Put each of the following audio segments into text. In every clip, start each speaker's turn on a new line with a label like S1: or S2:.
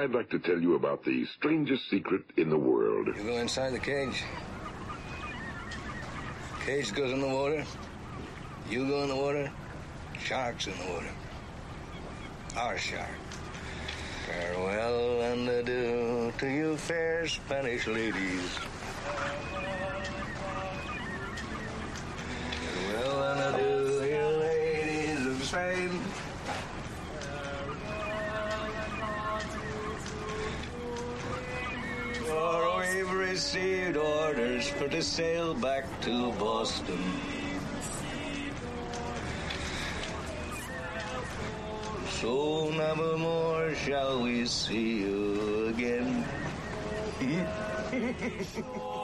S1: I'd like to tell you about the strangest secret in the world.
S2: You go inside the cage. Cage goes in the water. You go in the water. Shark's in the water. Our shark. Farewell and adieu to you fair Spanish ladies. Received orders for to sail back to Boston. So never more shall we see you again.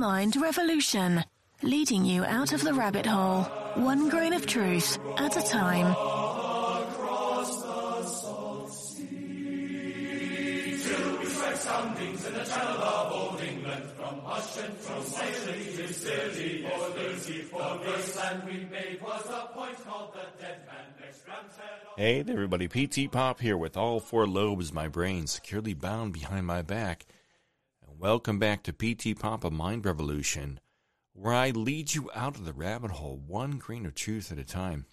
S3: Mind Revolution, leading you out of the rabbit hole, one grain of truth at a time.
S4: Hey there, everybody. PT Pop here with all four lobes of my brain securely bound behind my back. Welcome back to PT Papa Mind Revolution, where I lead you out of the rabbit hole one grain of truth at a time.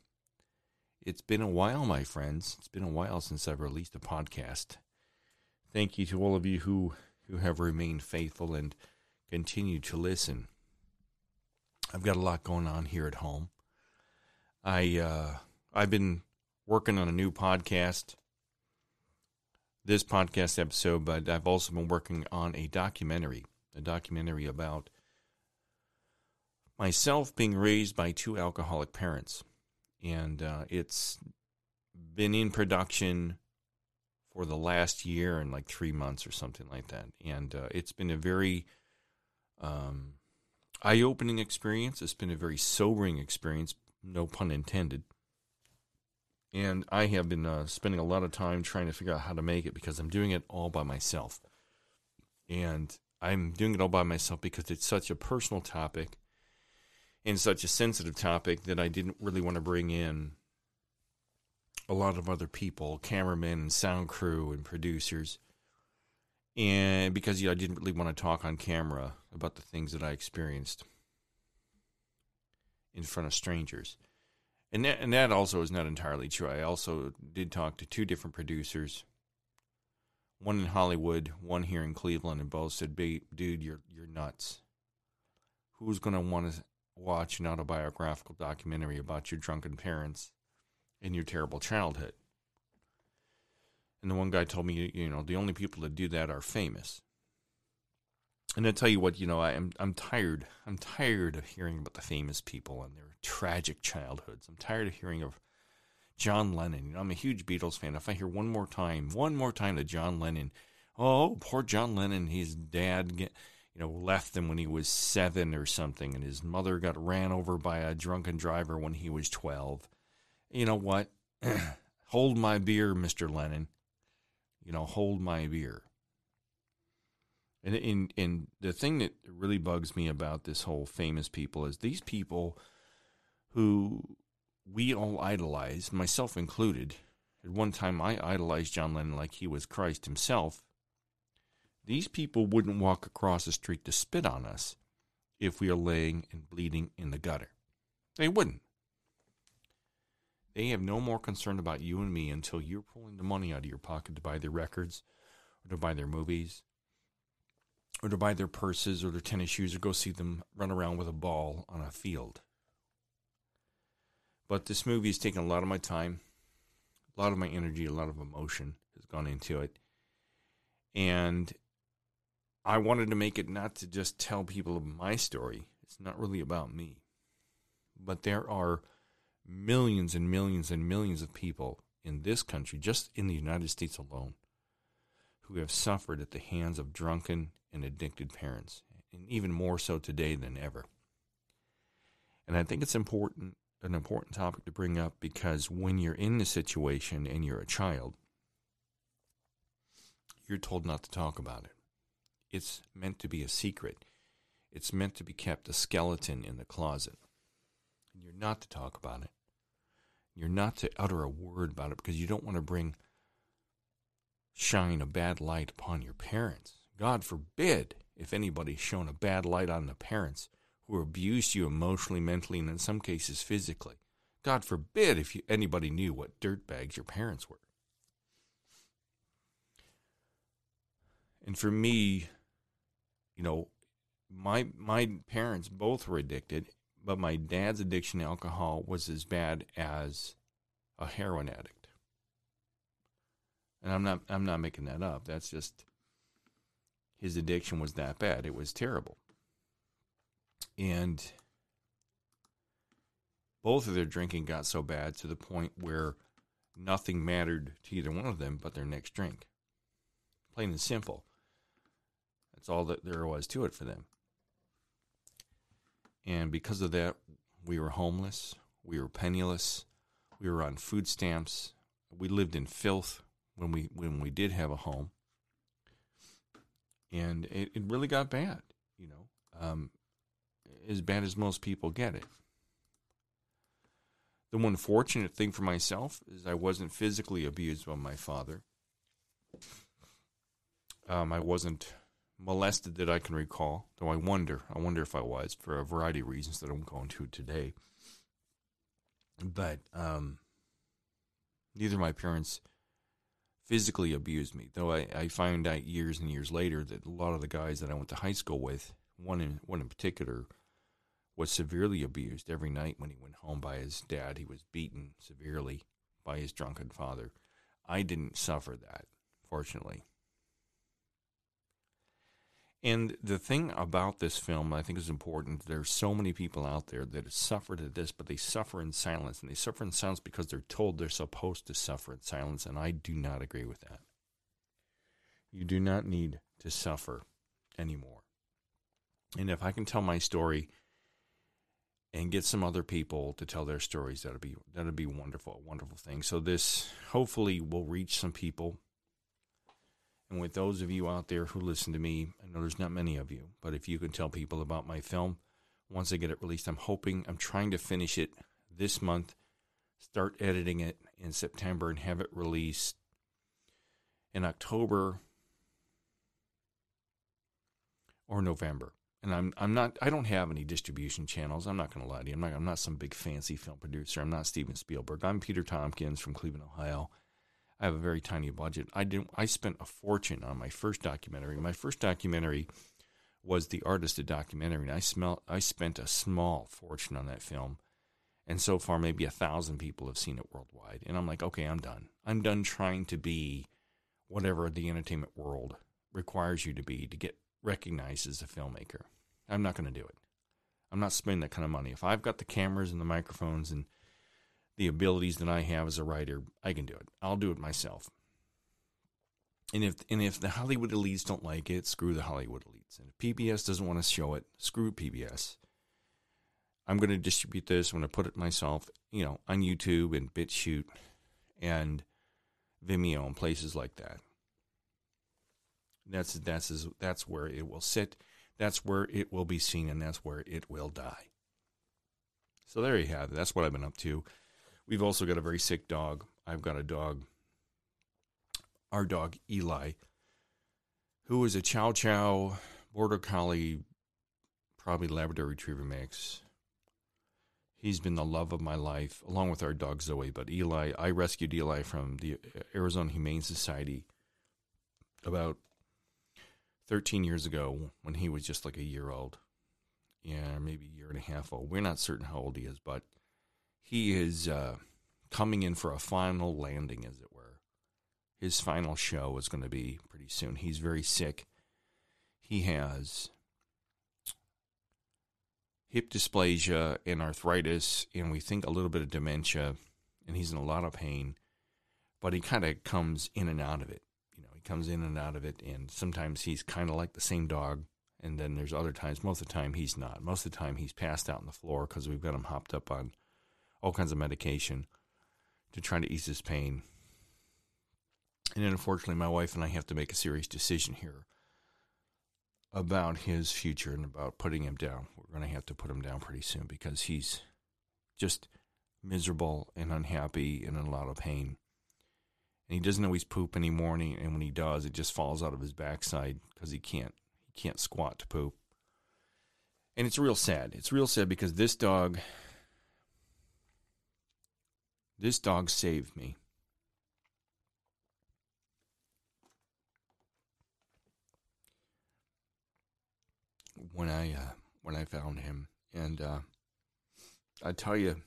S4: It's been a while, my friends. It's been a while since I've released a podcast. Thank you to all of you who, who have remained faithful and continue to listen. I've got a lot going on here at home. I uh, I've been working on a new podcast, this podcast episode, but I've also been working on a documentary, a documentary about myself being raised by two alcoholic parents, and uh, it's been in production for the last year and like three months or something like that, and uh, it's been a very um, eye-opening experience. It's been a very sobering experience, no pun intended and I have been uh, spending a lot of time trying to figure out how to make it because I'm doing it all by myself. And I'm doing it all by myself because it's such a personal topic and such a sensitive topic that I didn't really want to bring in a lot of other people, cameramen and sound crew and producers. And because you know, I didn't really want to talk on camera about the things that I experienced in front of strangers and that, and that also is not entirely true. I also did talk to two different producers, one in Hollywood, one here in Cleveland, and both said, "Babe, dude, you're you're nuts. Who's to want to watch an autobiographical documentary about your drunken parents and your terrible childhood?" And the one guy told me, you know, the only people that do that are famous. And I tell you what, you know, I am I'm tired. I'm tired of hearing about the famous people and their tragic childhoods. I'm tired of hearing of John Lennon. You know, I'm a huge Beatles fan. If I hear one more time, one more time that John Lennon, oh, poor John Lennon, his dad, get, you know, left him when he was seven or something, and his mother got ran over by a drunken driver when he was twelve. You know what? hold my beer, Mister Lennon. You know, hold my beer. And, and and the thing that really bugs me about this whole famous people is these people who we all idolize, myself included. At one time, I idolized John Lennon like he was Christ himself. These people wouldn't walk across the street to spit on us if we are laying and bleeding in the gutter. They wouldn't. They have no more concern about you and me until you're pulling the money out of your pocket to buy their records or to buy their movies or to buy their purses or their tennis shoes or go see them run around with a ball on a field. But this movie has taken a lot of my time, a lot of my energy, a lot of emotion has gone into it. And I wanted to make it not to just tell people my story. It's not really about me. But there are millions and millions and millions of people in this country, just in the United States alone, who have suffered at the hands of drunken and addicted parents, and even more so today than ever. And I think it's important an important topic to bring up because when you're in the situation and you're a child, you're told not to talk about it. it's meant to be a secret. It's meant to be kept a skeleton in the closet. And you're not to talk about it. You're not to utter a word about it because you don't want to bring shine a bad light upon your parents. God forbid if anybody's shown a bad light on the parents who abused you emotionally, mentally, and in some cases physically. God forbid if you, anybody knew what dirtbags your parents were. And for me, you know, my my parents both were addicted, but my dad's addiction to alcohol was as bad as a heroin addict. And I'm not I'm not making that up. That's just his addiction was that bad. It was terrible. And both of their drinking got so bad to the point where nothing mattered to either one of them but their next drink. Plain and simple. That's all that there was to it for them. And because of that, we were homeless, we were penniless, we were on food stamps, we lived in filth when we when we did have a home. And it, it really got bad, you know. Um, as bad as most people get it. The one fortunate thing for myself is I wasn't physically abused by my father. Um, I wasn't molested that I can recall, though I wonder. I wonder if I was for a variety of reasons that I'm going to today. But um, neither my parents physically abused me, though I, I found out years and years later that a lot of the guys that I went to high school with, one in one in particular, was severely abused every night when he went home by his dad. He was beaten severely by his drunken father. I didn't suffer that, fortunately. And the thing about this film, I think is important. There's so many people out there that have suffered at this, but they suffer in silence, and they suffer in silence because they're told they're supposed to suffer in silence, and I do not agree with that. You do not need to suffer anymore. And if I can tell my story and get some other people to tell their stories, that'd be that'd be wonderful, wonderful thing. So this hopefully will reach some people and with those of you out there who listen to me, I know there's not many of you, but if you can tell people about my film, once I get it released, I'm hoping, I'm trying to finish it this month, start editing it in September, and have it released in October or November. And I'm I'm not I don't have any distribution channels. I'm not going to lie to you. I'm not I'm not some big fancy film producer. I'm not Steven Spielberg. I'm Peter Tompkins from Cleveland, Ohio. I have a very tiny budget. I didn't. I spent a fortune on my first documentary. My first documentary was the artist documentary, and I smell. I spent a small fortune on that film, and so far maybe a thousand people have seen it worldwide. And I'm like, okay, I'm done. I'm done trying to be whatever the entertainment world requires you to be to get recognized as a filmmaker. I'm not going to do it. I'm not spending that kind of money. If I've got the cameras and the microphones and the abilities that I have as a writer, I can do it. I'll do it myself. And if and if the Hollywood elites don't like it, screw the Hollywood elites. And if PBS doesn't want to show it, screw PBS. I'm going to distribute this. I'm going to put it myself, you know, on YouTube and BitChute and Vimeo and places like that. That's that's that's where it will sit. That's where it will be seen, and that's where it will die. So there you have it. That's what I've been up to. We've also got a very sick dog. I've got a dog, our dog Eli, who is a Chow Chow Border Collie, probably Labrador Retriever mix. He's been the love of my life, along with our dog Zoe. But Eli, I rescued Eli from the Arizona Humane Society about 13 years ago when he was just like a year old. Yeah, maybe a year and a half old. We're not certain how old he is, but he is uh, coming in for a final landing, as it were. His final show is going to be pretty soon. He's very sick. He has hip dysplasia and arthritis, and we think a little bit of dementia, and he's in a lot of pain. But he kind of comes in and out of it. You know, he comes in and out of it, and sometimes he's kind of like the same dog, and then there's other times. Most of the time, he's not. Most of the time, he's passed out on the floor because we've got him hopped up on all kinds of medication to try to ease his pain. And then unfortunately, my wife and I have to make a serious decision here. about his future and about putting him down. We're going to have to put him down pretty soon because he's just miserable and unhappy and in a lot of pain. And he doesn't always poop anymore, and, and when he does, it just falls out of his backside because he can't he can't squat to poop. And it's real sad. It's real sad because this dog this dog saved me. When I uh, when I found him, and uh, I tell you,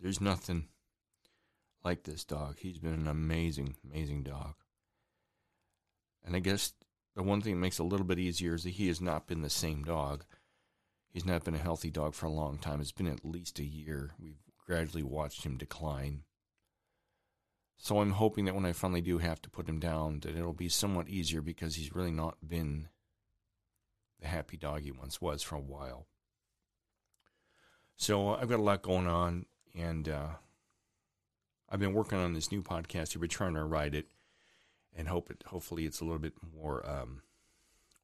S4: there's nothing like this dog. He's been an amazing, amazing dog. And I guess the one thing that makes it a little bit easier is that he has not been the same dog. He's not been a healthy dog for a long time. It's been at least a year. We've gradually watched him decline. So I'm hoping that when I finally do have to put him down, that it'll be somewhat easier because he's really not been the happy dog he once was for a while. So I've got a lot going on, and uh, I've been working on this new podcast. We're trying to write it, and hope it. Hopefully, it's a little bit more um,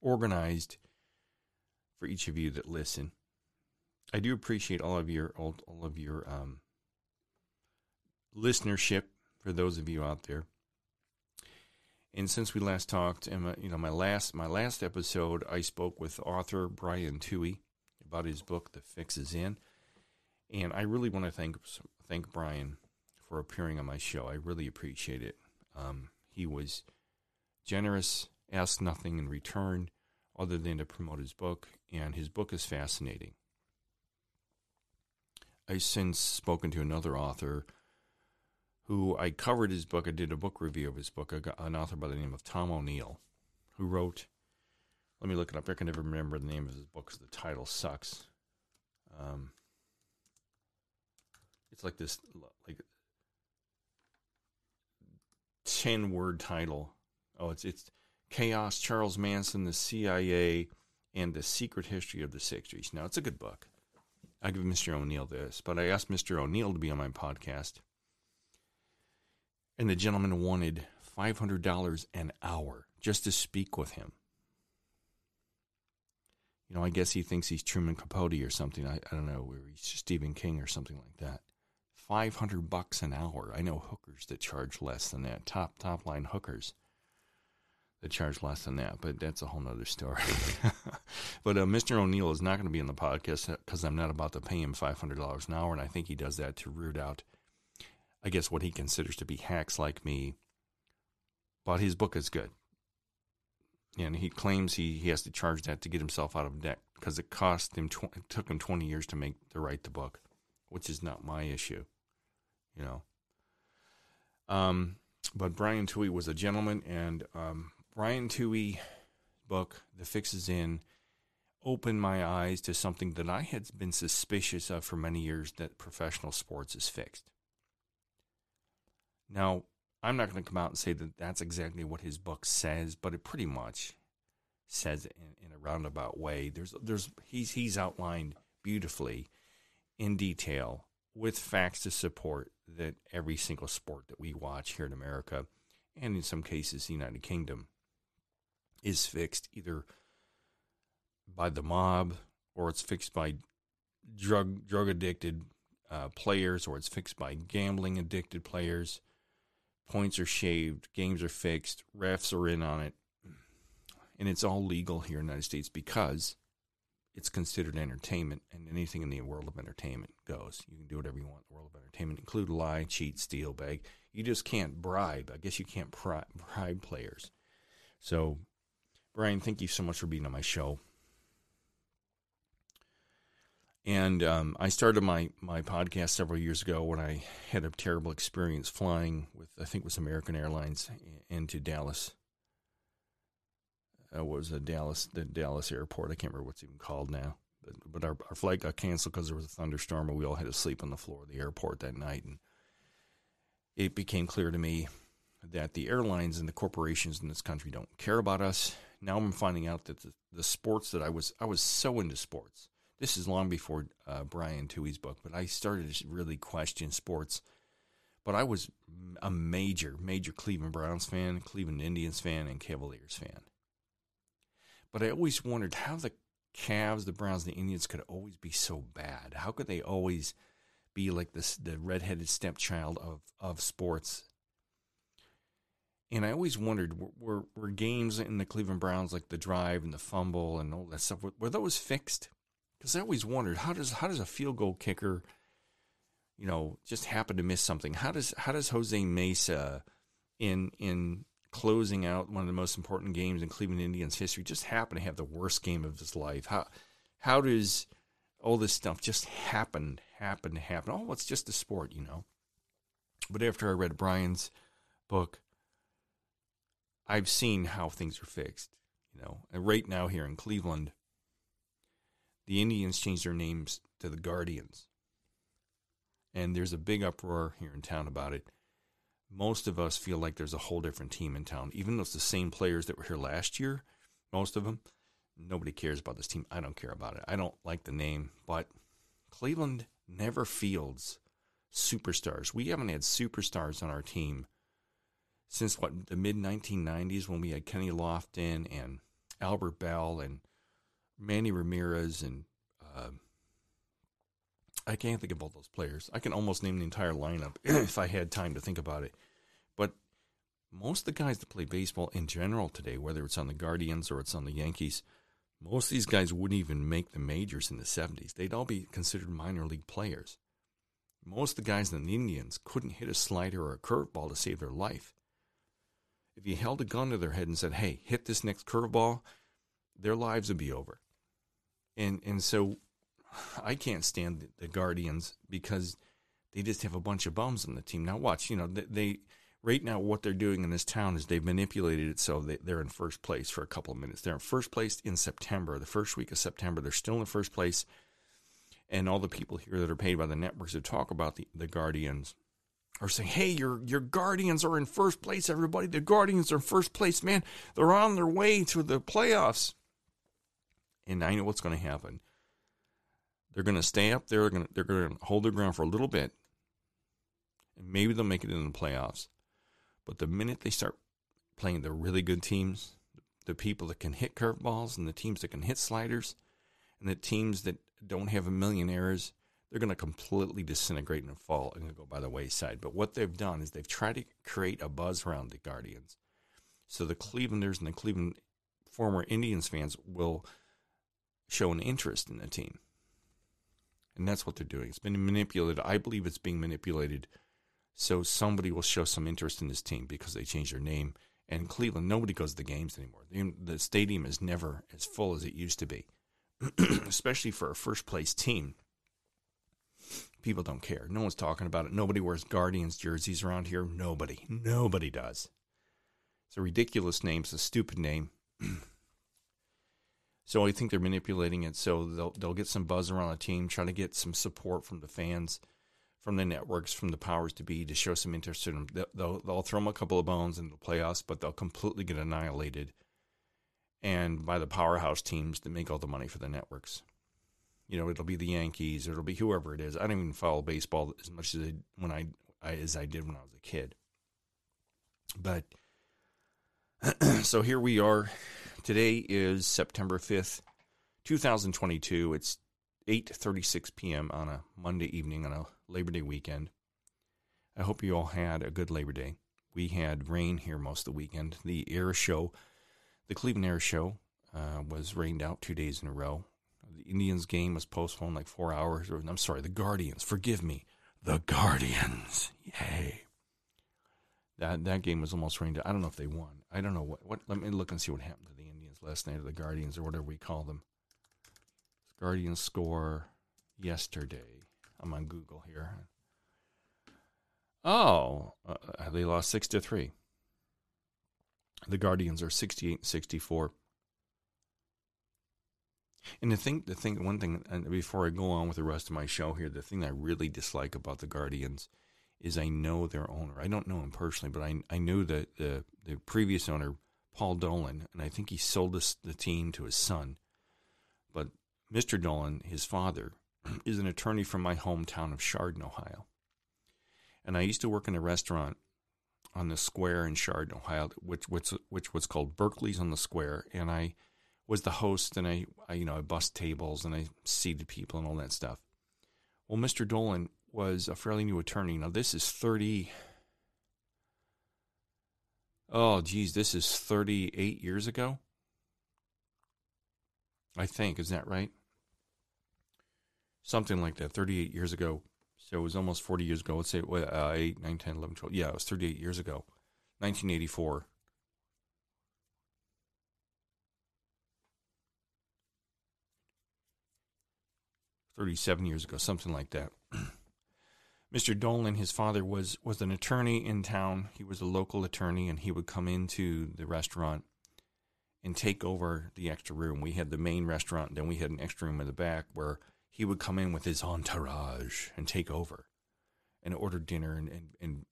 S4: organized for each of you that listen. I do appreciate all of your all, all of your um, listenership for those of you out there. And since we last talked, Emma, you know, my last my last episode, I spoke with author Brian Tuohy about his book, The Fix Is In, and I really want to thank thank Brian for appearing on my show. I really appreciate it. Um, he was generous, asked nothing in return other than to promote his book, and his book is fascinating. I've since spoken to another author who I covered his book. I did a book review of his book. an author by the name of Tom O'Neill, who wrote. Let me look it up. I can never remember the name of his book because the title sucks. Um, it's like this, like ten word title. Oh, it's it's chaos. Charles Manson, the CIA, and the secret history of the '60s. Now, it's a good book. I give Mr. O'Neill this, but I asked Mr. O'Neill to be on my podcast, and the gentleman wanted $500 an hour just to speak with him. You know, I guess he thinks he's Truman Capote or something. I, I don't know, or he's Stephen King or something like that. 500 bucks an hour. I know hookers that charge less than that. Top top line hookers that charge less than that, but that's a whole nother story. but uh, Mr. O'Neill is not going to be in the podcast because I'm not about to pay him $500 an hour, and I think he does that to root out, I guess, what he considers to be hacks like me. But his book is good. And he claims he, he has to charge that to get himself out of debt because it cost him tw- it took him 20 years to make to write the book, which is not my issue, you know. Um, but Brian Tuohy was a gentleman, and um, Brian Tuohy book, The Fix Is In, opened my eyes to something that I had been suspicious of for many years that professional sports is fixed. Now, I'm not going to come out and say that that's exactly what his book says, but it pretty much says it in, in a roundabout way. There's, there's, he's, he's outlined beautifully in detail with facts to support that every single sport that we watch here in America and in some cases the United Kingdom is fixed either by the mob or it's fixed by drug drug addicted uh, players or it's fixed by gambling addicted players. Points are shaved, games are fixed, refs are in on it, and it's all legal here in the United States because it's considered entertainment, and anything in the world of entertainment goes. You can do whatever you want in the world of entertainment, include lie, cheat, steal, beg. You just can't bribe. I guess you can't bribe players. So Brian, thank you so much for being on my show. And um, I started my, my podcast several years ago when I had a terrible experience flying with, I think it was American Airlines into Dallas. Uh, was a Dallas, the Dallas airport. I can't remember what's even called now. But, but our, our flight got canceled because there was a thunderstorm and we all had to sleep on the floor of the airport that night. And it became clear to me that the airlines and the corporations in this country don't care about us now I'm finding out that the, the sports that I was I was so into sports. This is long before uh, Brian Tuohy's book, but I started to really question sports. But I was a major, major Cleveland Browns fan, Cleveland Indians fan, and Cavaliers fan. But I always wondered how the Cavs, the Browns, the Indians could always be so bad. How could they always be like this the redheaded stepchild of of sports? And I always wondered were, were, games in the Cleveland Browns like the drive and the fumble and all that stuff were, were those fixed? Because I always wondered how does how does a field goal kicker, you know, just happen to miss something? How does how does Jose Mesa in in closing out one of the most important games in Cleveland Indians history just happen to have the worst game of his life? How how does all this stuff just happen happen happen? Oh, it's just a sport, you know. But after I read Brian's book, I've seen how things are fixed, you know. And right now here in Cleveland, the Indians changed their names to the Guardians. And there's a big uproar here in town about it most of us feel like there's a whole different team in town. Even though it's the same players that were here last year, most of them, nobody cares about this team. I don't care about it. I don't like the name, but Cleveland never fields superstars. We haven't had superstars on our team since what the mid 1990s when we had Kenny Lofton and Albert Belle and Manny Ramirez and uh, I can't think of all those players. I can almost name the entire lineup if I had time to think about it. But most of the guys that play baseball in general today, whether it's on the Guardians or it's on the Yankees, most of these guys wouldn't even make the majors in the 70s. They'd all be considered minor league players. Most of the guys in the Indians couldn't hit a slider or a curveball to save their life. If you held a gun to their head and said, hey, hit this next curveball, their lives would be over. And, and so I can't stand the, Guardians because they just have a bunch of bums on the team. Now watch, you know, they, they right now what they're doing in this town is they've manipulated it so they, they're in first place for a couple of minutes. They're in first place in September, the first week of September. They're still in first place, and all the people here that are paid by the networks to talk about the, the Guardians are saying, "Hey, your your Guardians are in first place. Everybody, the Guardians are in first place. Man, they're on their way to the playoffs." And I know what's going to happen they're going to stay up there. They're going to, they're going to hold their ground for a little bit, and maybe they'll make it in the playoffs. But the minute they start playing the really good teams, the people that can hit curveballs, and the teams that can hit sliders, and the teams that don't have a million errors, they're going to completely disintegrate and fall and go by the wayside. But what they've done is they've tried to create a buzz around the Guardians. So the Clevelanders and the Cleveland former Indians fans will show an interest in the team. And that's what they're doing. It's been manipulated. I believe it's being manipulated so somebody will show some interest in this team because they changed their name. And Cleveland, nobody goes to the games anymore. The, stadium is never as full as it used to be, especially for a first place team. People don't care. No one's talking about it. Nobody wears Guardians jerseys around here. Nobody. Nobody does. It's a ridiculous name. It's a stupid name. So I think they're manipulating it so they'll they'll get some buzz around the team, try to get some support from the fans, from the networks, from the powers to be to show some interest in them. They'll they'll, they'll throw them a couple of bones in the playoffs, but they'll completely get annihilated, and by the powerhouse teams that make all the money for the networks. You know, it'll be the Yankees, or it'll be whoever it is. I don't even follow baseball as much as I, when I, I as I did when I was a kid. But so here we are Today is September 5th, 2022. It's 8:36 p.m. on a Monday evening on a Labor Day weekend. I hope you all had a good Labor Day. We had rain here most of the weekend. The air show, the Cleveland Air Show, uh, was rained out two days in a row. The Indians game was postponed like four hours. Or, I'm sorry, the Guardians. Forgive me, the Guardians. Yay! That that game was almost rained out. I don't know if they won. I don't know what. What? Let me look and see what happened to the Indians last night of the Guardians or whatever we call them. Guardians score yesterday. I'm on Google here. Oh, uh, they lost six to three. The Guardians are 68 and 64. And the thing, the thing, one thing, before I go on with the rest of my show here, the thing I really dislike about the Guardians is I know their owner. I don't know him personally, but I I knew that the the previous owner Paul Dolan, and I think he sold this, the team to his son. But Mr. Dolan, his father, is an attorney from my hometown of Chardon, Ohio. And I used to work in a restaurant on the square in Chardon, Ohio, which, which, which was called Berkeley's on the Square. And I was the host, and I, I you know I bussed tables and I seated people and all that stuff. Well, Mr. Dolan was a fairly new attorney. Now this is thirty. Oh, geez, this is thirty-eight years ago. I think is that right? Something like that. Thirty-eight years ago. So it was almost 40 years ago. Let's say uh, 8, 9, 10, 11, 12. Yeah, it was 38 years ago. 1984. Thirty-seven years ago, something like that. Mr. Dolan, his father was was an attorney in town. He was a local attorney, and he would come into the restaurant and take over the extra room. We had the main restaurant, and then we had an extra room in the back where he would come in with his entourage and take over and order dinner and, and, and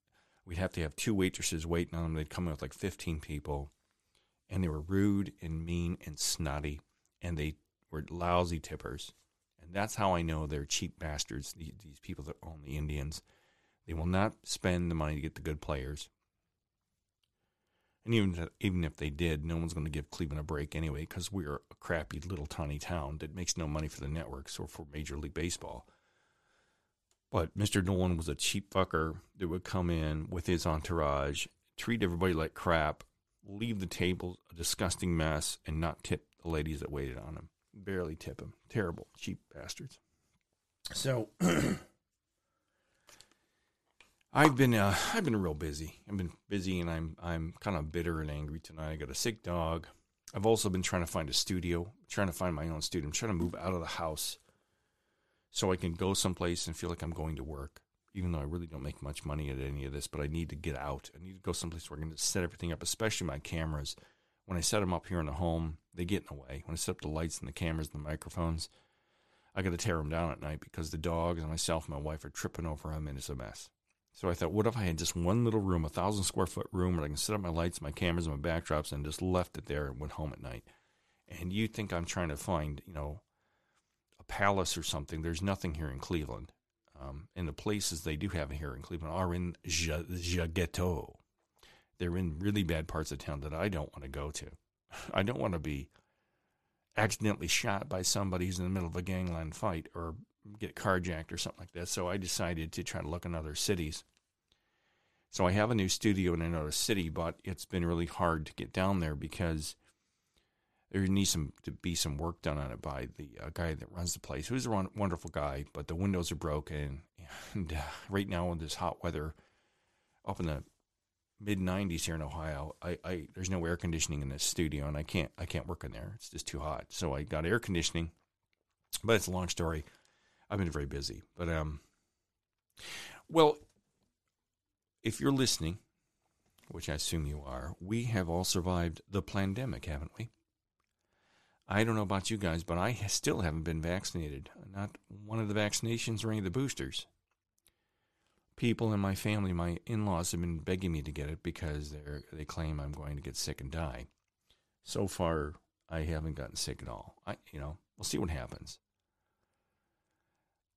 S4: we'd have to have two waitresses waiting on them. They'd come in with like 15 people and they were rude and mean and snotty and they were lousy tippers. That's how I know they're cheap bastards, these, these people that own the Indians. They will not spend the money to get the good players. And even even if they did, no one's going to give Cleveland a break anyway because we're a crappy little tiny town that makes no money for the networks or for Major League Baseball. But Mr. Dolan was a cheap fucker that would come in with his entourage, treat everybody like crap, leave the table a disgusting mess, and not tip the ladies that waited on him. Barely tip him. Terrible, cheap bastards. So I've been uh, I've been real busy. I've been busy, and I'm I'm kind of bitter and angry tonight. I got a sick dog. I've also been trying to find a studio, trying to find my own studio. I'm trying to move out of the house so I can go someplace and feel like I'm going to work. Even though I really don't make much money at any of this, but I need to get out. I need to go someplace where I can set everything up, especially my cameras. When I set them up here in the home, they get in the way. When I set up the lights and the cameras and the microphones, I got to tear them down at night because the dogs and myself and my wife are tripping over them, and it's a mess. So I thought, what if I had just one little room, a thousand square foot room, where I can set up my lights, my cameras, and my backdrops, and just left it there and went home at night. And you think I'm trying to find, you know, a palace or something? There's nothing here in Cleveland. Um, and the places they do have here in Cleveland are in ghetto. They're in really bad parts of town that I don't want to go to. I don't want to be accidentally shot by somebody who's in the middle of a gangland fight or get carjacked or something like that. So I decided to try to look in other cities. So I have a new studio in another city, but it's been really hard to get down there because there needs some to be some work done on it by the uh, guy that runs the place, who's a wonderful guy, but the windows are broken, and uh, right now in this hot weather, up in the mid 90s here in Ohio, I, I there's no air conditioning in this studio, and I can't I can't work in there. It's just too hot. So I got air conditioning, but it's a long story. I've been very busy, but um, well, if you're listening, which I assume you are, we have all survived the pandemic, haven't we? I don't know about you guys, but I still haven't been vaccinated. Not one of the vaccinations or any of the boosters. People in my family, my in-laws, have been begging me to get it because they they claim I'm going to get sick and die. So far, I haven't gotten sick at all. I, you know, we'll see what happens.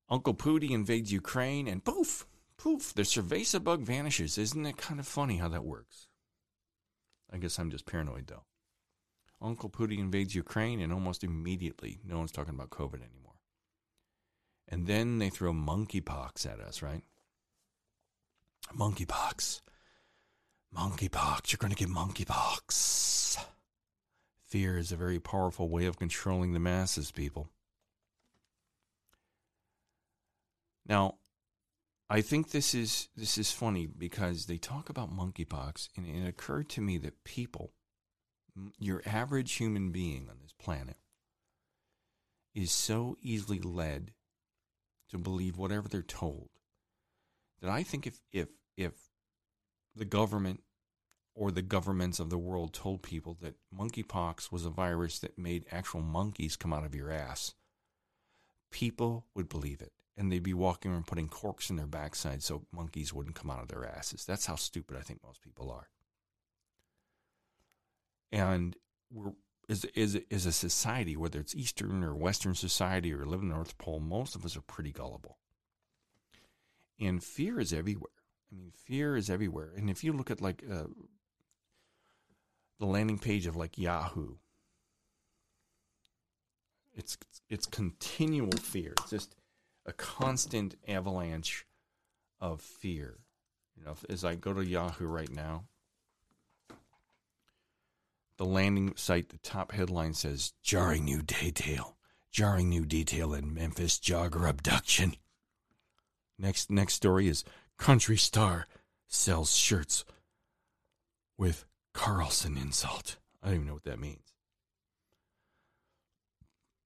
S4: Uncle Pooty invades Ukraine, and poof, poof, the cerveza bug vanishes. Isn't it kind of funny how that works? I guess I'm just paranoid, though. Uncle Pooty invades Ukraine, and almost immediately, no one's talking about COVID anymore. And then they throw monkeypox at us, right? Monkeypox. Monkeypox. You're going to get monkeypox. Fear is a very powerful way of controlling the masses, people. Now, I think this is this is funny because they talk about monkeypox, and it occurred to me that people, your average human being on this planet, is so easily led to believe whatever they're told that I think if if if the government or the governments of the world told people that monkeypox was a virus that made actual monkeys come out of your ass, people would believe it and they'd be walking around putting corks in their backside so monkeys wouldn't come out of their asses. That's how stupid I think most people are. And we're as as as a society, whether it's Eastern or Western society or live in the North Pole, most of us are pretty gullible. And fear is everywhere. I mean, fear is everywhere. And if you look at like uh, the landing page of like Yahoo, It's it's continual fear. It's just a constant avalanche of fear. You know, as I go to Yahoo right now, the landing site, the top headline says jarring new detail. Jarring new detail in Memphis jogger abduction. Next next story is country star sells shirts with Carlson insult. I don't even know what that means.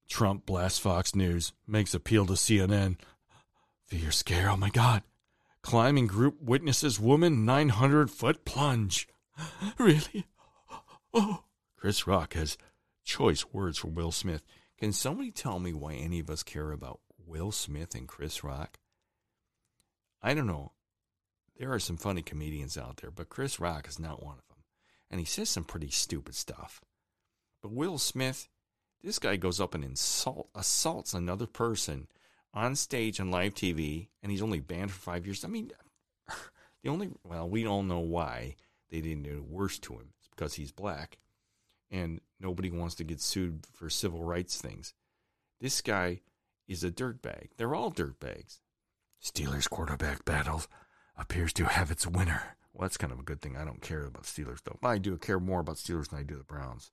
S4: Trump blasts Fox News, makes appeal to CNN. Fear scare, oh my God. Climbing group witnesses woman 900 foot plunge. really? Oh. Chris Rock has choice words for Will Smith. Can somebody tell me why any of us care about Will Smith and Chris Rock? I don't know. There are some funny comedians out there, but Chris Rock is not one of them. And he says some pretty stupid stuff. But Will Smith, this guy goes up and insult assaults another person on stage on live TV, and he's only banned for five years. I mean, the only well, we all know why they didn't do worse to him. It's because he's black, and nobody wants to get sued for civil rights things. This guy is a dirtbag. They're all dirtbags. Steelers quarterback battle appears to have its winner. Well, that's kind of a good thing. I don't care about Steelers though. I do care more about Steelers than I do the Browns.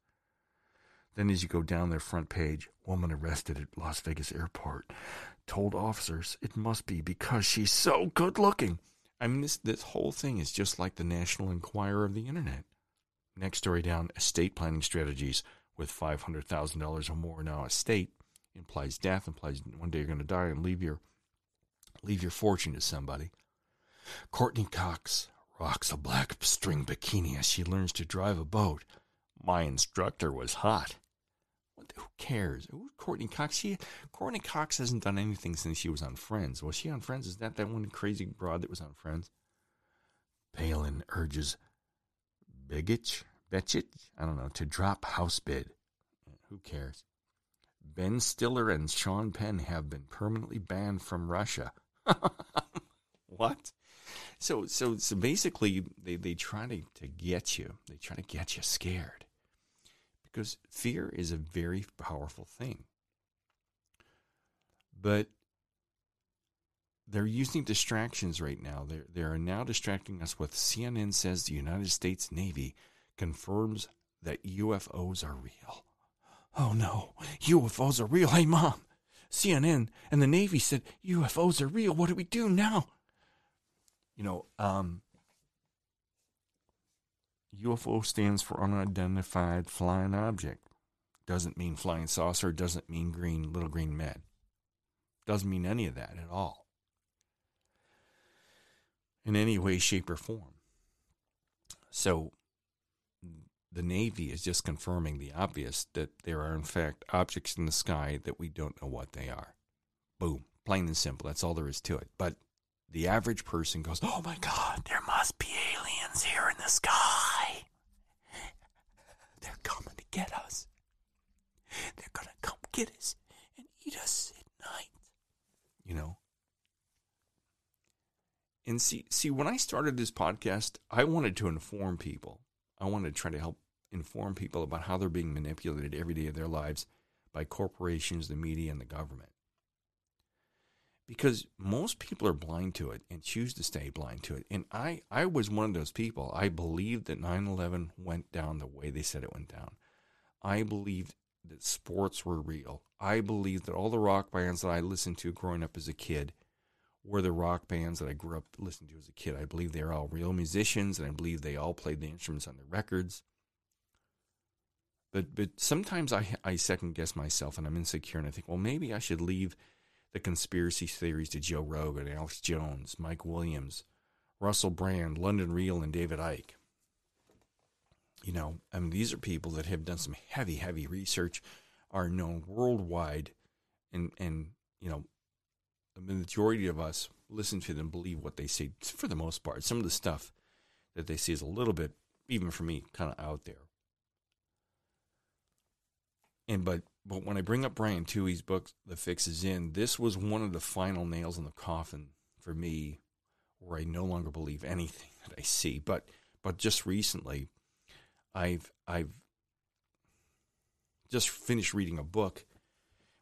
S4: Then, as you go down their front page, woman arrested at Las Vegas airport told officers it must be because she's so good looking. I mean, this this whole thing is just like the National Enquirer of the internet. Next story down: estate planning strategies with five hundred thousand dollars or more. Now, estate implies death, implies one day you're going to die and leave your leave your fortune to somebody. Courteney Cox rocks a black string bikini as she learns to drive a boat. My instructor was hot. What, who cares? Who's Courteney Cox? She Courteney Cox hasn't done anything since she was on Friends. Was she on Friends? Is that that one crazy broad that was on Friends? Palin urges Begich, Betchit, I don't know, to drop House bid. Who cares? Ben Stiller and Sean Penn have been permanently banned from Russia. what? So so so basically they, they try to, to get you. They try to get you scared because fear is a very powerful thing. But they're using distractions right now. They're, they are now distracting us with CNN says the United States Navy confirms that UFOs are real. Oh no, UFOs are real. Hey, mom, CNN and the Navy said UFOs are real. What do we do now? You know, um, UFO stands for unidentified flying object. Doesn't mean flying saucer, doesn't mean green little green men. Doesn't mean any of that at all. In any way, shape, or form. So the Navy is just confirming the obvious that there are, in fact, objects in the sky that we don't know what they are. Boom. Plain and simple. That's all there is to it. But the average person goes, Oh my God, there must be aliens here in the sky. They're coming to get us. They're going to come get us and eat us at night. You know? And see, see, when I started this podcast, I wanted to inform people. I wanted to try to help inform people about how they're being manipulated every day of their lives by corporations, the media, and the government because most people are blind to it and choose to stay blind to it. And I, I was one of those people. I believed that 9 11 went down the way they said it went down. I believed that sports were real. I believed that all the rock bands that I listened to growing up as a kid were the rock bands that I grew up listening to as a kid. I believe they are all real musicians and I believe they all played the instruments on their records. But but sometimes I I second guess myself and I'm insecure and I think, well maybe I should leave the conspiracy theories to Joe Rogan, Alex Jones, Mike Williams, Russell Brand, London Real, and David Icke. You know, I mean, these are people that have done some heavy, heavy research, are known worldwide, and and you know, the majority of us listen to them, believe what they say for the most part. Some of the stuff that they say is a little bit, even for me, kind of out there. And but but when I bring up Brian Tuohy's book, The Fix Is In, this was one of the final nails in the coffin for me where I no longer believe anything that I see. But but just recently I've I've just finished reading a book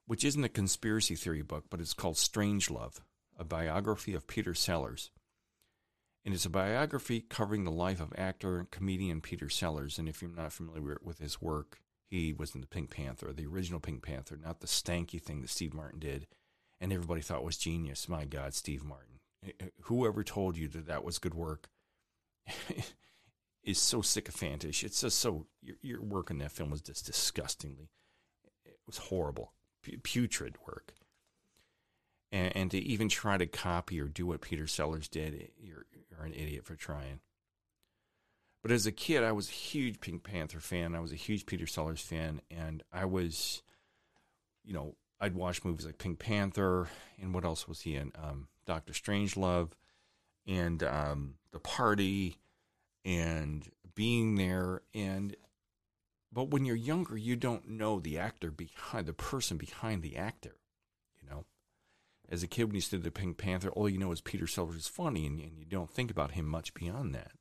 S4: which isn't a conspiracy theory book, but it's called Strange Love, a biography of Peter Sellers. And it's a biography covering the life of actor and comedian Peter Sellers. And if you're not familiar with his work, he was in the Pink Panther, the original Pink Panther, not the stanky thing that Steve Martin did, and everybody thought was genius. My God, Steve Martin. Eh, eh, whoever told you that that was good work is so sycophantish. It's just so your, your work in that film was just disgustingly. It was horrible, putrid work. And, and to even try to copy or do what Peter Sellers did, you're you're an idiot for trying. But as a kid, I was a huge Pink Panther fan. I was a huge Peter Sellers fan, and I was, you know, I'd watch movies like Pink Panther, and what else was he in? Um, Doctor Strangelove, and um, The Party, and being there and but when you're younger you don't know the actor behind the person behind the actor you know as a kid when you stood the pink panther all you know is peter sellers is funny and, and you don't think about him much beyond that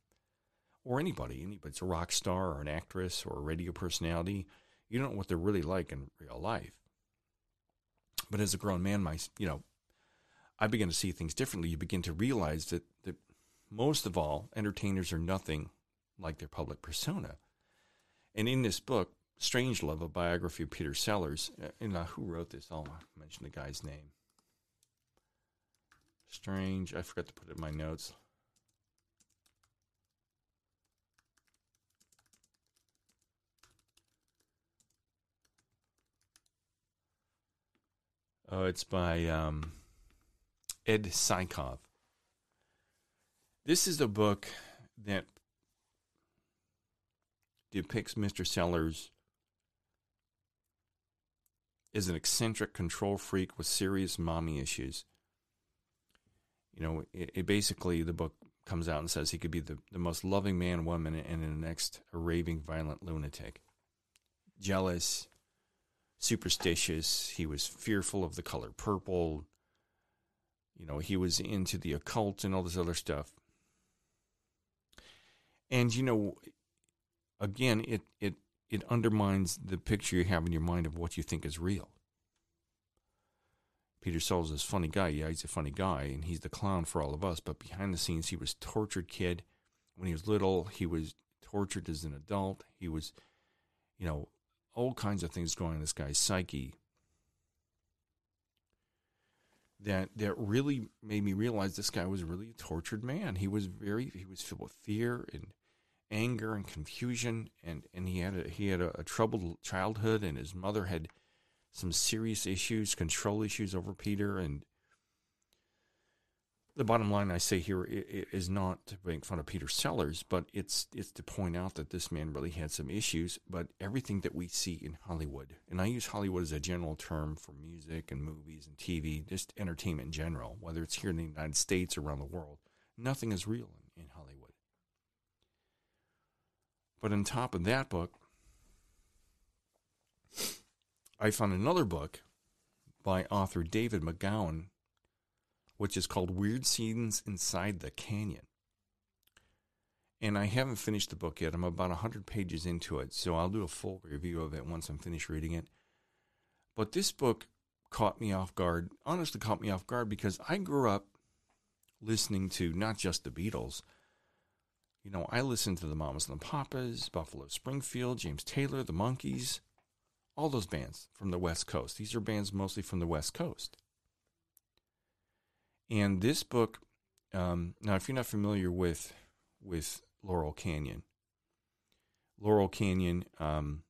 S4: or anybody anybody's a rock star or an actress or a radio personality you don't know what they're really like in real life but as a grown man my you know i begin to see things differently you begin to realize that that most of all, entertainers are nothing like their public persona. And in this book, Strange Love, a biography of Peter Sellers, uh, and uh, who wrote this? I'll mention the guy's name. Strange, I forgot to put it in my notes. Oh, it's by um, Ed Sikov. This is a book that depicts Mr. Sellers as an eccentric control freak with serious mommy issues. You know, it, it, basically the book comes out and says he could be the, the most loving man, woman, and the next a raving, violent lunatic. Jealous, superstitious. He was fearful of the color purple. You know, he was into the occult and all this other stuff. And you know, again, it it it undermines the picture you have in your mind of what you think is real. Peter Sellers is a funny guy. Yeah, he's a funny guy, and he's the clown for all of us. But behind the scenes, he was tortured kid. When he was little, he was tortured as an adult. He was, you know, all kinds of things going on in this guy's psyche that that really made me realize this guy was really a tortured man. He was very he was filled with fear and anger and confusion, and, and he had a, he had a, a troubled childhood, and his mother had some serious issues, control issues over Peter, and the bottom line I say here is not to make fun of Peter Sellers, but it's it's to point out that this man really had some issues. But everything that we see in Hollywood, and I use Hollywood as a general term for music and movies and TV, just entertainment in general, whether it's here in the United States or around the world, nothing is real in, in Hollywood. But on top of that book, I found another book by author David McGowan, which is called Weird Scenes Inside the Canyon. And I haven't finished the book yet. I'm about 100 pages into it, so I'll do a full review of it once I'm finished reading it. But this book caught me off guard, honestly, caught me off guard because I grew up listening to not just the Beatles, you know, I listened to the Mamas and the Papas, Buffalo Springfield, James Taylor, the Monkees, all those bands from the West Coast. These are bands mostly from the West Coast. And this book, um, now, if you're not familiar with with Laurel Canyon, Laurel Canyon, um,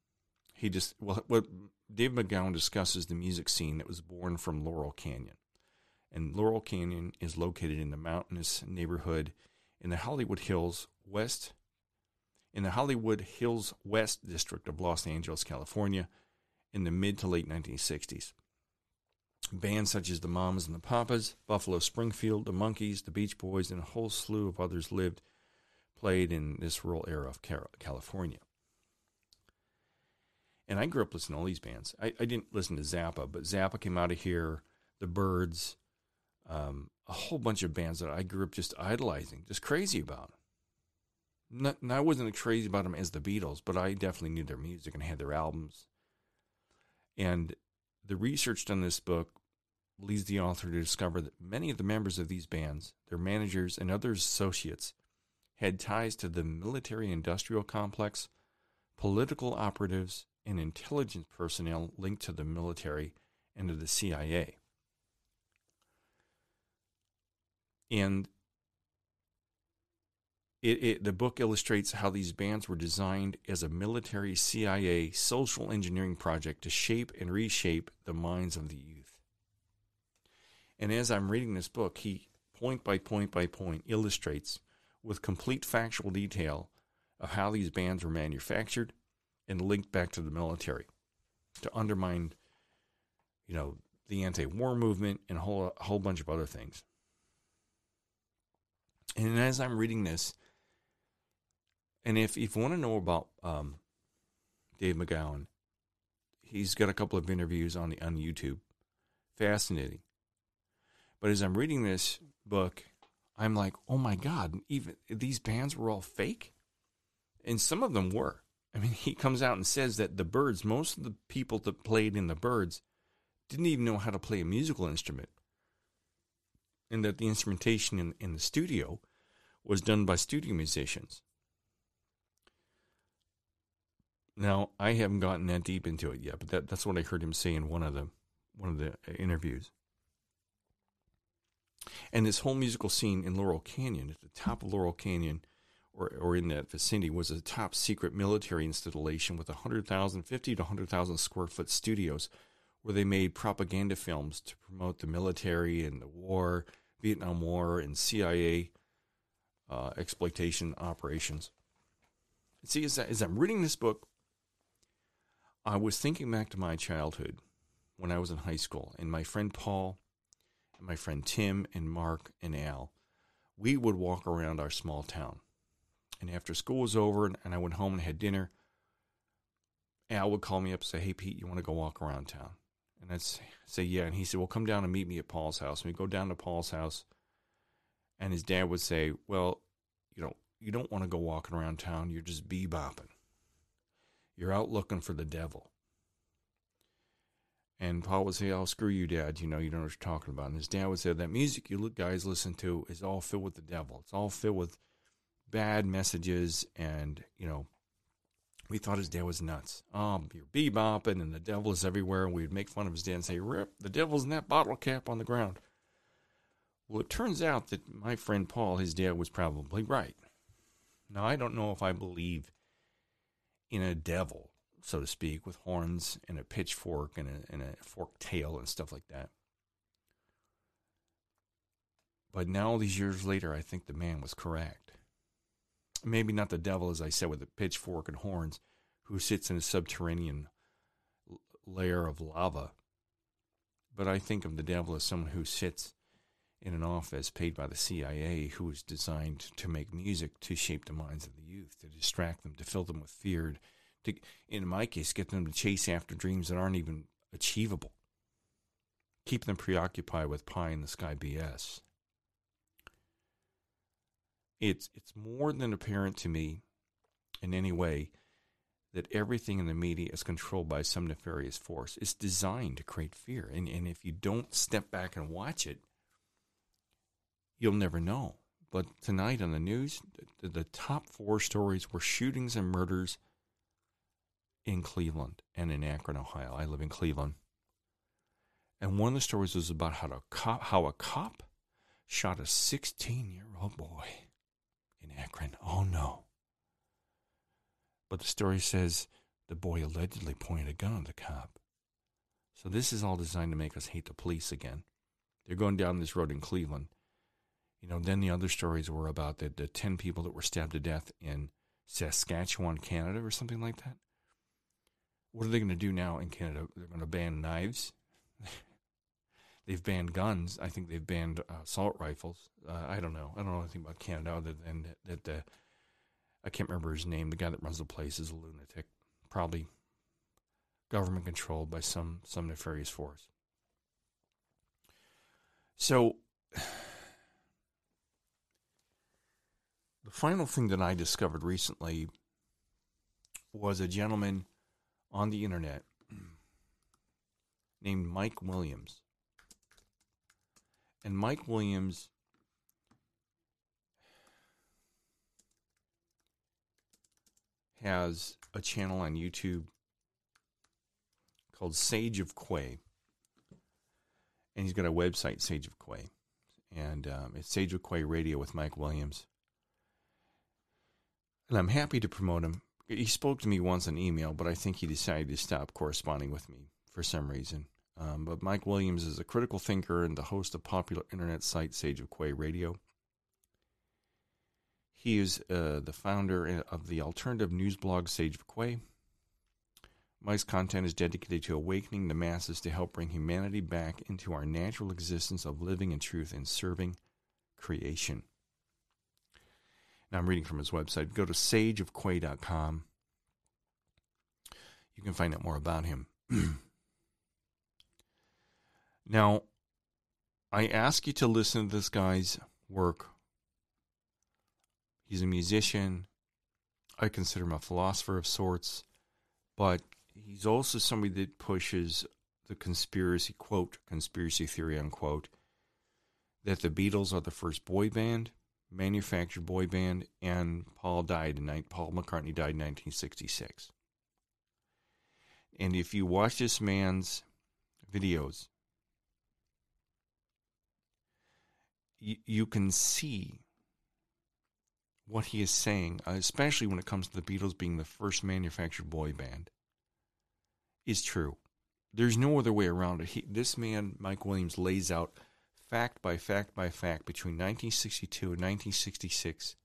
S4: he just well, what Dave McGowan discusses the music scene that was born from Laurel Canyon, and Laurel Canyon is located in the mountainous neighborhood in the Hollywood Hills West, in the Hollywood Hills West district of Los Angeles, California, in the mid to late 1960s. Bands such as the Mamas and the Papas, Buffalo Springfield, the Monkees, the Beach Boys, and a whole slew of others lived, played in this rural era of California. And I grew up listening to all these bands. I, I didn't listen to Zappa, but Zappa came out of here, the Byrds, um, a whole bunch of bands that I grew up just idolizing, just crazy about. Not, I wasn't as crazy about them as the Beatles, but I definitely knew their music and had their albums. And the research done in this book leads the author to discover that many of the members of these bands, their managers, and other associates had ties to the military industrial complex, political operatives, and intelligence personnel linked to the military and to the CIA. And it, it, the book illustrates how these bands were designed as a military CIA social engineering project to shape and reshape the minds of the youth. And as I'm reading this book, he point by point by point illustrates with complete factual detail of how these bands were manufactured and linked back to the military to undermine, you know, the anti-war movement and a whole a whole bunch of other things. And as I'm reading this, and if, if you want to know about um, Dave McGowan, he's got a couple of interviews on the on YouTube. Fascinating. But as I'm reading this book, I'm like, oh my God, even these bands were all fake? And some of them were. I mean, he comes out and says that the Byrds, most of the people that played in the Byrds didn't even know how to play a musical instrument. And that the instrumentation in, in the studio was done by studio musicians. Now, I haven't gotten that deep into it yet, but that, that's what I heard him say in one of the one of the interviews. And this whole musical scene in Laurel Canyon, at the top of Laurel Canyon, or, or in that vicinity, was a top secret military installation with 100,000, 50 to 100,000 square foot studios where they made propaganda films to promote the military and the war, Vietnam War, and CIA uh, exploitation operations. See, as, as I'm reading this book, I was thinking back to my childhood when I was in high school, and my friend Paul my friend Tim and Mark and Al, we would walk around our small town. And after school was over and I went home and had dinner, Al would call me up and say, Hey, Pete, you want to go walk around town? And I'd say, Yeah. And he said, Well, come down and meet me at Paul's house. And we'd go down to Paul's house. And his dad would say, Well, you know, you don't want to go walking around town. You're just bebopping. You're out looking for the devil. And Paul would say, Oh, screw you, Dad. You know, you don't know what you're talking about. And his dad would say, That music you guys listen to is all filled with the devil. It's all filled with bad messages. And, you know, we thought his dad was nuts. Oh, you're bebopping and the devil is everywhere. And we'd make fun of his dad and say, Rip, the devil's in that bottle cap on the ground. Well, it turns out that my friend Paul, his dad, was probably right. Now, I don't know if I believe in a devil, so to speak, with horns and a pitchfork and a, and a forked tail and stuff like that. But now, all these years later, I think the man was correct. Maybe not the devil, as I said, with a pitchfork and horns, who sits in a subterranean layer of lava. But I think of the devil as someone who sits in an office paid by the CIA who is designed to make music to shape the minds of the youth, to distract them, to fill them with fear, to, in my case, get them to chase after dreams that aren't even achievable, keep them preoccupied with pie in the sky BS. It's, it's more than apparent to me in any way that everything in the media is controlled by some nefarious force. It's designed to create fear. And, and if you don't step back and watch it, you'll never know. But tonight on the news, the, the top four stories were shootings and murders in Cleveland and in Akron, Ohio. I live in Cleveland. And one of the stories was about how, a cop, how a cop shot a 16 year old boy in Akron. Oh no. But the story says the boy allegedly pointed a gun at the cop. So this is all designed to make us hate the police again. They're going down this road in Cleveland you know, then the other stories were about the, the 10 people that were stabbed to death in Saskatchewan, Canada, or something like that. What are they going to do now in Canada? They're going to ban knives. they've banned guns. I think they've banned uh, assault rifles. Uh, I don't know. I don't know anything about Canada other than that. that uh, I can't remember his name. The guy that runs the place is a lunatic, probably government controlled by some some nefarious force. So the final thing that I discovered recently was a gentleman on the internet named Mike Williams. And Mike Williams has a channel on YouTube called Sage of Quay. And he's got a website, Sage of Quay. And um, it's Sage of Quay Radio with Mike Williams. And I'm happy to promote him. He spoke to me once on email, but I think he decided to stop corresponding with me for some reason. Um, but Mike Williams is a critical thinker and the host of popular internet site Sage of Quay Radio. He is uh, the founder of the alternative news blog Sage of Quay. Mike's content is dedicated to awakening the masses to help bring humanity back into our natural existence of living in truth and serving creation. Now I'm reading from his website. Go to sageofquay.com. You can find out more about him. now, I ask you to listen to this guy's work He's a musician. I consider him a philosopher of sorts, but he's also somebody that pushes the conspiracy quote conspiracy theory unquote that the Beatles are the first boy band, manufactured boy band, and Paul died in Paul McCartney died in 1966. And if you watch this man's videos, you, you can see what he is saying, especially when it comes to the Beatles being the first manufactured boy band, is true. There's no other way around it. He, this man, Mike Williams, lays out fact by fact by fact between 1962 and 1966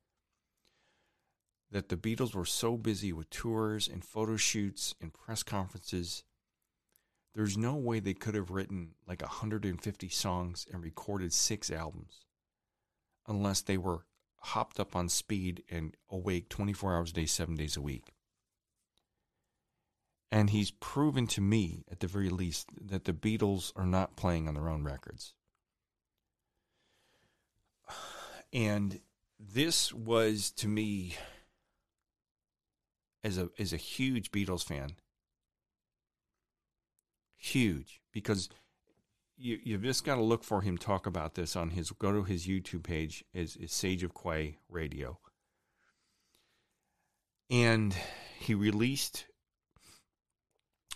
S4: that the Beatles were so busy with tours and photo shoots and press conferences. There's no way they could have written like 150 songs and recorded six albums unless they were hopped up on speed and awake 24 hours a day, seven days a week. And he's proven to me, at the very least, that the Beatles are not playing on their own records. And this was to me, as a as a huge Beatles fan, huge because you you've just got to look for him talk about this on his go to his YouTube page is, is Sage of Quay Radio. And he released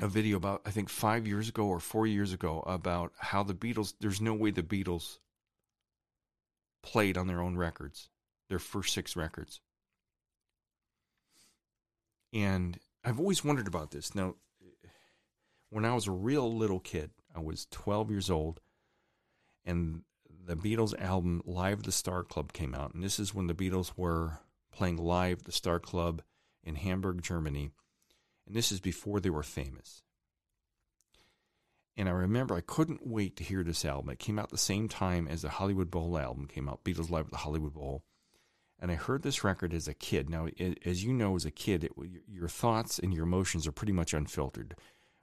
S4: a video about I think 5 years ago or 4 years ago about how the Beatles there's no way the Beatles played on their own records, their first 6 records. And I've always wondered about this. Now when I was a real little kid, I was 12 years old, and the Beatles album Live the Star Club came out. And this is when the Beatles were playing live the Star Club in Hamburg, Germany. And this is before they were famous. And I remember I couldn't wait to hear this album. It came out the same time as the Hollywood Bowl album came out, Beatles Live at the Hollywood Bowl. And I heard this record as a kid. Now, as you know, as a kid, it, your thoughts and your emotions are pretty much unfiltered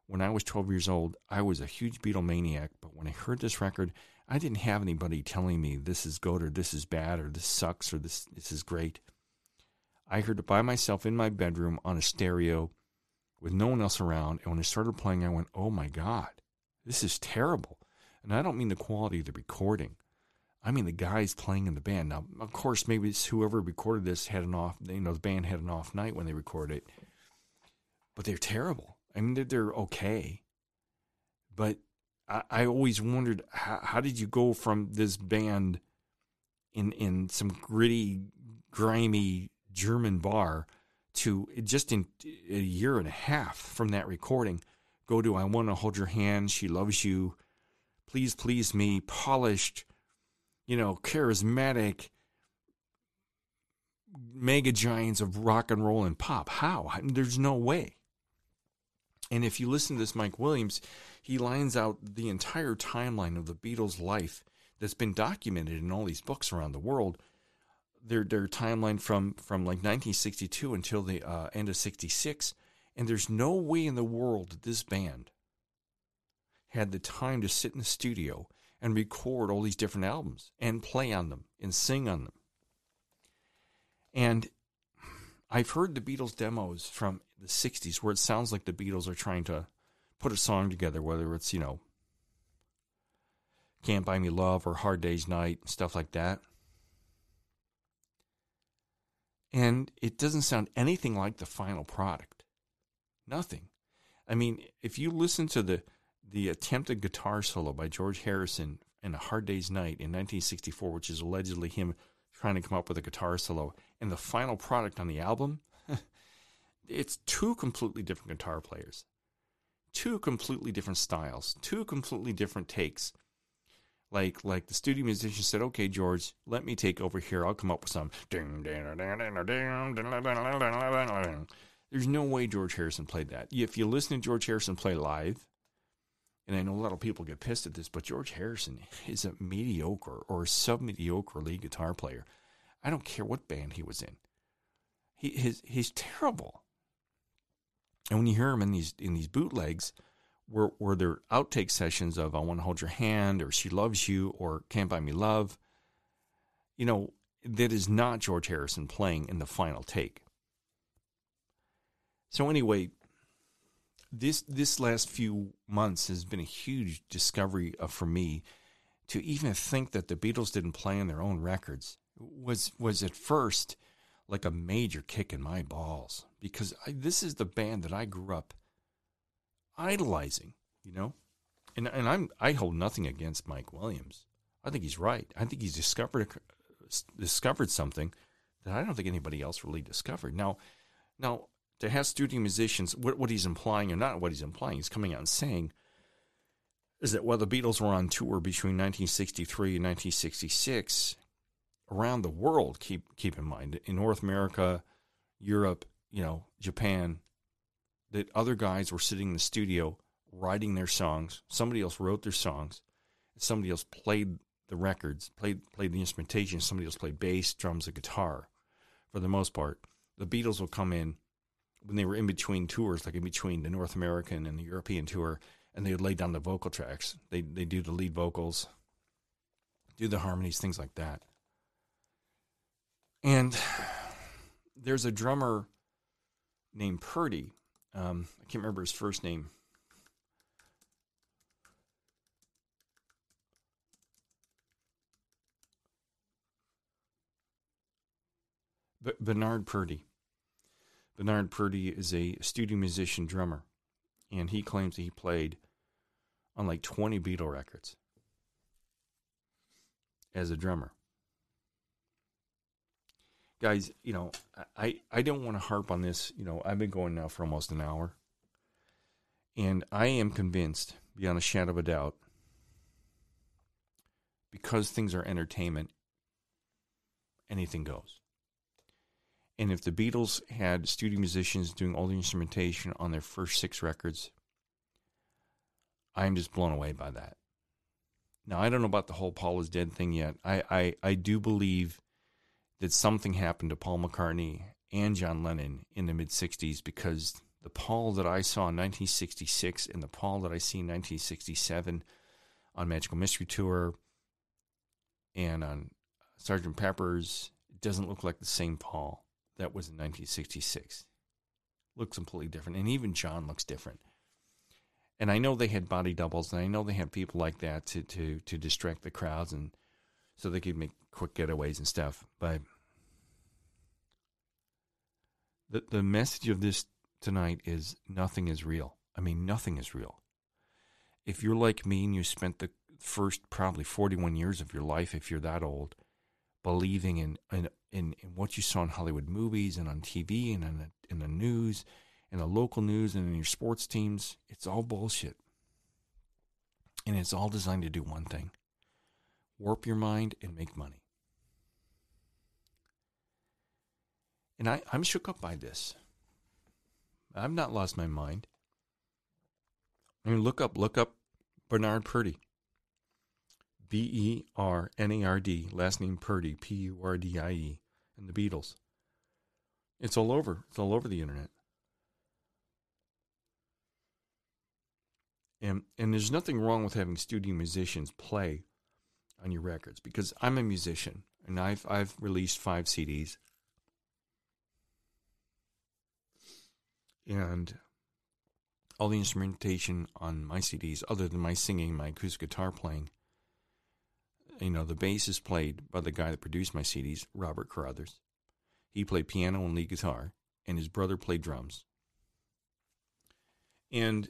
S4: when I was 12 years old, I was a huge Beatle maniac. But when I heard this record, I didn't have anybody telling me this is good or this is bad or this sucks or this this is great. I heard it by myself in my bedroom on a stereo with no one else around. And when it started playing, I went, "Oh my god, this is terrible." And I don't mean the quality of the recording. I mean the guys playing in the band. Now, of course, maybe it's whoever recorded this had an off. You know, the band had an off night when they recorded it, but they're terrible. I mean, they're, they're okay, but I, I always wondered how, how did you go from this band in in some gritty, grimy German bar to just in a year and a half from that recording go to I want to hold your hand, she loves you, please please me, polished, you know, charismatic mega giants of rock and roll and pop. How? There's no way. And if you listen to this Mike Williams, he lines out the entire timeline of the Beatles' life that's been documented in all these books around the world. Their their timeline from from like 1962 until the uh, end of 66, and there's no way in the world that this band had the time to sit in the studio and record all these different albums and play on them and sing on them. And I've heard the Beatles demos from the 60s where it sounds like the Beatles are trying to put a song together, whether it's, you know, Can't Buy Me Love or Hard Day's Night, stuff like that. And it doesn't sound anything like the final product. Nothing. I mean, if you listen to the the attempted guitar solo by George Harrison in A Hard Day's Night in 1964, which is allegedly him trying to come up with a guitar solo, and the final product on the album, it's two completely different guitar players, two completely different styles, two completely different takes. Like like the studio musician said, "Okay, George, let me take over here. I'll come up with some." There's no way George Harrison played that. If you listen to George Harrison play live, and I know a lot of people get pissed at this, but George Harrison is a mediocre or sub mediocre lead guitar player. I don't care what band he was in. He his he's terrible. And when you hear him in these in these bootlegs, where where they're outtake sessions of "I Want to Hold Your Hand" or "She Loves You" or "Can't Buy Me Love," you know that is not George Harrison playing in the final take. So anyway, this this last few months has been a huge discovery of, for me to even think that the Beatles didn't play on their own records was was at first like a major kick in my balls because I, this is the band that I grew up idolizing, you know, and and I'm I hold nothing against Mike Williams. I think he's right. I think he's discovered discovered something that I don't think anybody else really discovered. Now, now to have studio musicians, what, what he's implying or not what he's implying, he's coming out and saying is that while the Beatles were on tour between 1963 and 1966, around the world, keep keep in mind, in North America, Europe, you know, Japan, that other guys were sitting in the studio writing their songs. Somebody else wrote their songs. Somebody else played the records, played played the instrumentation. Somebody else played bass, drums, and guitar. For the most part, the Beatles will come in when they were in between tours, like in between the North American and the European tour, and they would lay down the vocal tracks. They they do the lead vocals, do the harmonies, things like that. And there's a drummer named Purdie. Um, I can't remember his first name. Bernard Purdie. Bernard Purdie is a studio musician drummer, and he claims that he played on like 20 Beatle records as a drummer. Guys, you know, I, I don't want to harp on this. You know, I've been going now for almost an hour. And I am convinced, beyond a shadow of a doubt, because things are entertainment, anything goes. And if the Beatles had studio musicians doing all the instrumentation on their first six records, I'm just blown away by that. Now, I don't know about the whole Paul is dead thing yet. I, I, I do believe that something happened to Paul McCartney and John Lennon in the mid 60s because the Paul that I saw in 1966 and the Paul that I see in 1967 on Magical Mystery Tour and on Sgt. Pepper's doesn't look like the same Paul that was in 1966. Looks completely different. And even John looks different. And I know they had body doubles, and I know they had people like that to, to, to distract the crowds and so they could make quick getaways and stuff. But the, the message of this tonight is nothing is real. I mean, nothing is real. If you're like me and you spent the first probably 41 years of your life, if you're that old, believing in, in in, in what you saw in Hollywood movies and on TV and in the, in the news, in the local news and in your sports teams, it's all bullshit. And it's all designed to do one thing warp your mind and make money. And I, I'm shook up by this. I've not lost my mind. I mean, look up, look up Bernard Purdie. B E R N A R D, last name Purdie, P U R D I E, and the Beatles. It's all over. It's all over the internet. And and there's nothing wrong with having studio musicians play on your records because I'm a musician and I've I've released five CDs. And all the instrumentation on my CDs, other than my singing, my acoustic guitar playing, you know, the bass is played by the guy that produced my CDs, Robert Carruthers. He played piano and lead guitar, and his brother played drums. And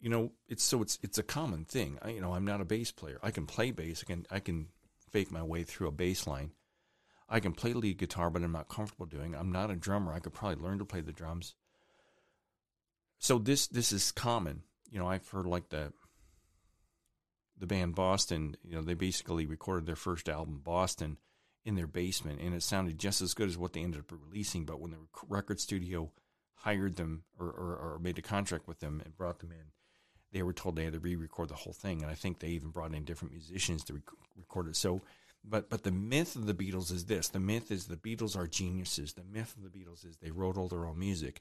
S4: you know, it's so it's it's a common thing. I, you know, I'm not a bass player. I can play bass. I can I can fake my way through a bass line. I can play lead guitar, but I'm not comfortable doing. I'm not a drummer. I could probably learn to play the drums. So this this is common. You know, I've heard like the the band Boston. You know, they basically recorded their first album, Boston, in their basement, and it sounded just as good as what they ended up releasing. But when the record studio hired them or, or, or made a contract with them and brought them in, they were told they had to re-record the whole thing, and I think they even brought in different musicians to rec- record it. So, but but the myth of the Beatles is this: the myth is the Beatles are geniuses. The myth of the Beatles is they wrote all their own music.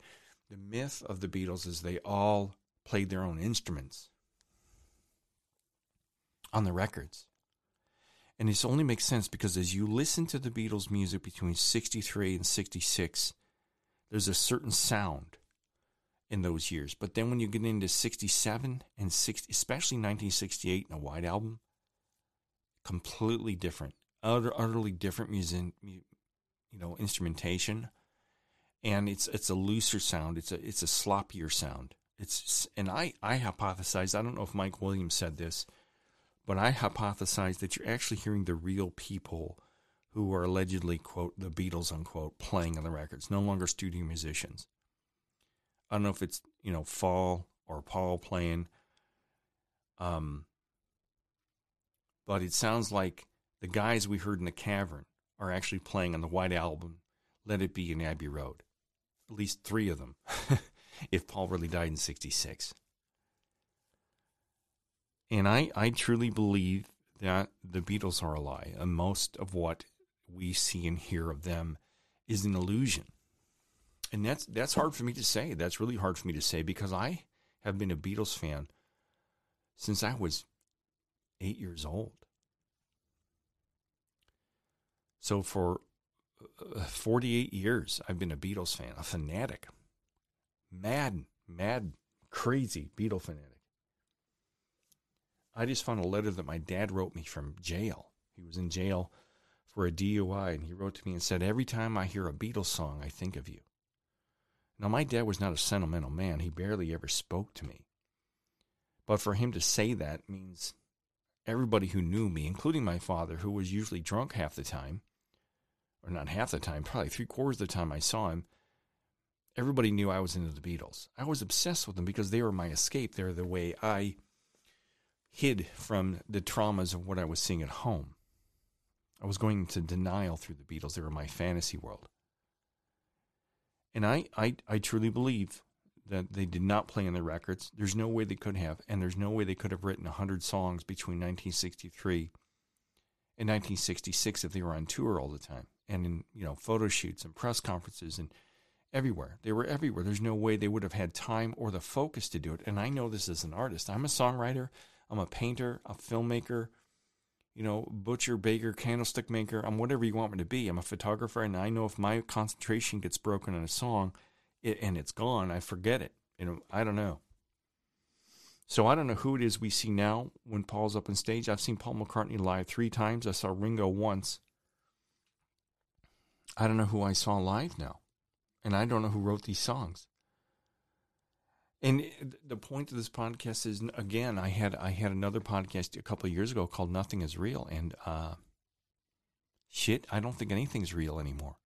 S4: The myth of the Beatles is they all played their own instruments on the records. And this only makes sense because as you listen to the Beatles' music between 63 and 66, there's a certain sound in those years. But then when you get into 67 and 60, especially 1968 in a White Album, completely different, utter, utterly different music, you know, instrumentation. And it's it's a looser sound. It's a it's a sloppier sound. It's and I I hypothesize. I don't know if Mike Williams said this, but I hypothesize that you're actually hearing the real people who are allegedly quote the Beatles unquote playing on the records, no longer studio musicians. I don't know if it's you know Fall or Paul playing, um, but it sounds like the guys we heard in the cavern are actually playing on the White Album, "Let It Be" in Abbey Road. At least three of them, if Paul really died in '66. And I, I truly believe that the Beatles are a lie, and most of what we see and hear of them is an illusion and that's that's hard for me to say. That's really hard for me to say because I have been a Beatles fan since I was eight years old. So for uh, 48 years, I've been a Beatles fan, a fanatic, mad, mad, crazy Beatle fanatic. I just found a letter that my dad wrote me from jail. He was in jail for a DUI, and he wrote to me and said, Every time I hear a Beatles song, I think of you. Now, my dad was not a sentimental man. He barely ever spoke to me. But for him to say that means everybody who knew me, including my father, who was usually drunk half the time, or not half the time, probably three quarters of the time I saw him, everybody knew I was into the Beatles. I was obsessed with them because they were my escape. They're the way I hid from the traumas of what I was seeing at home. I was going into denial through the Beatles. They were my fantasy world. And I, I, I truly believe that they did not play on the records. There's no way they could have, and there's no way they could have written 100 songs between 1963 and 1966 if they were on tour all the time and in you know photo shoots and press conferences and everywhere. They were everywhere. There's no way they would have had time or the focus to do it. And I know this as an artist. I'm a songwriter. I'm a painter, a filmmaker, you know, butcher, baker, candlestick maker. I'm whatever you want me to be. I'm a photographer, and I know if my concentration gets broken in a song, it, and it's gone, I forget it. You know, I don't know. So I don't know who it is we see now when Paul's up on stage. I've seen Paul McCartney live three times. I saw Ringo once. I don't know who I saw live now, and I don't know who wrote these songs. And the point of this podcast is again, I had I had another podcast a couple of years ago called "Nothing Is Real," and uh, shit, I don't think anything's real anymore.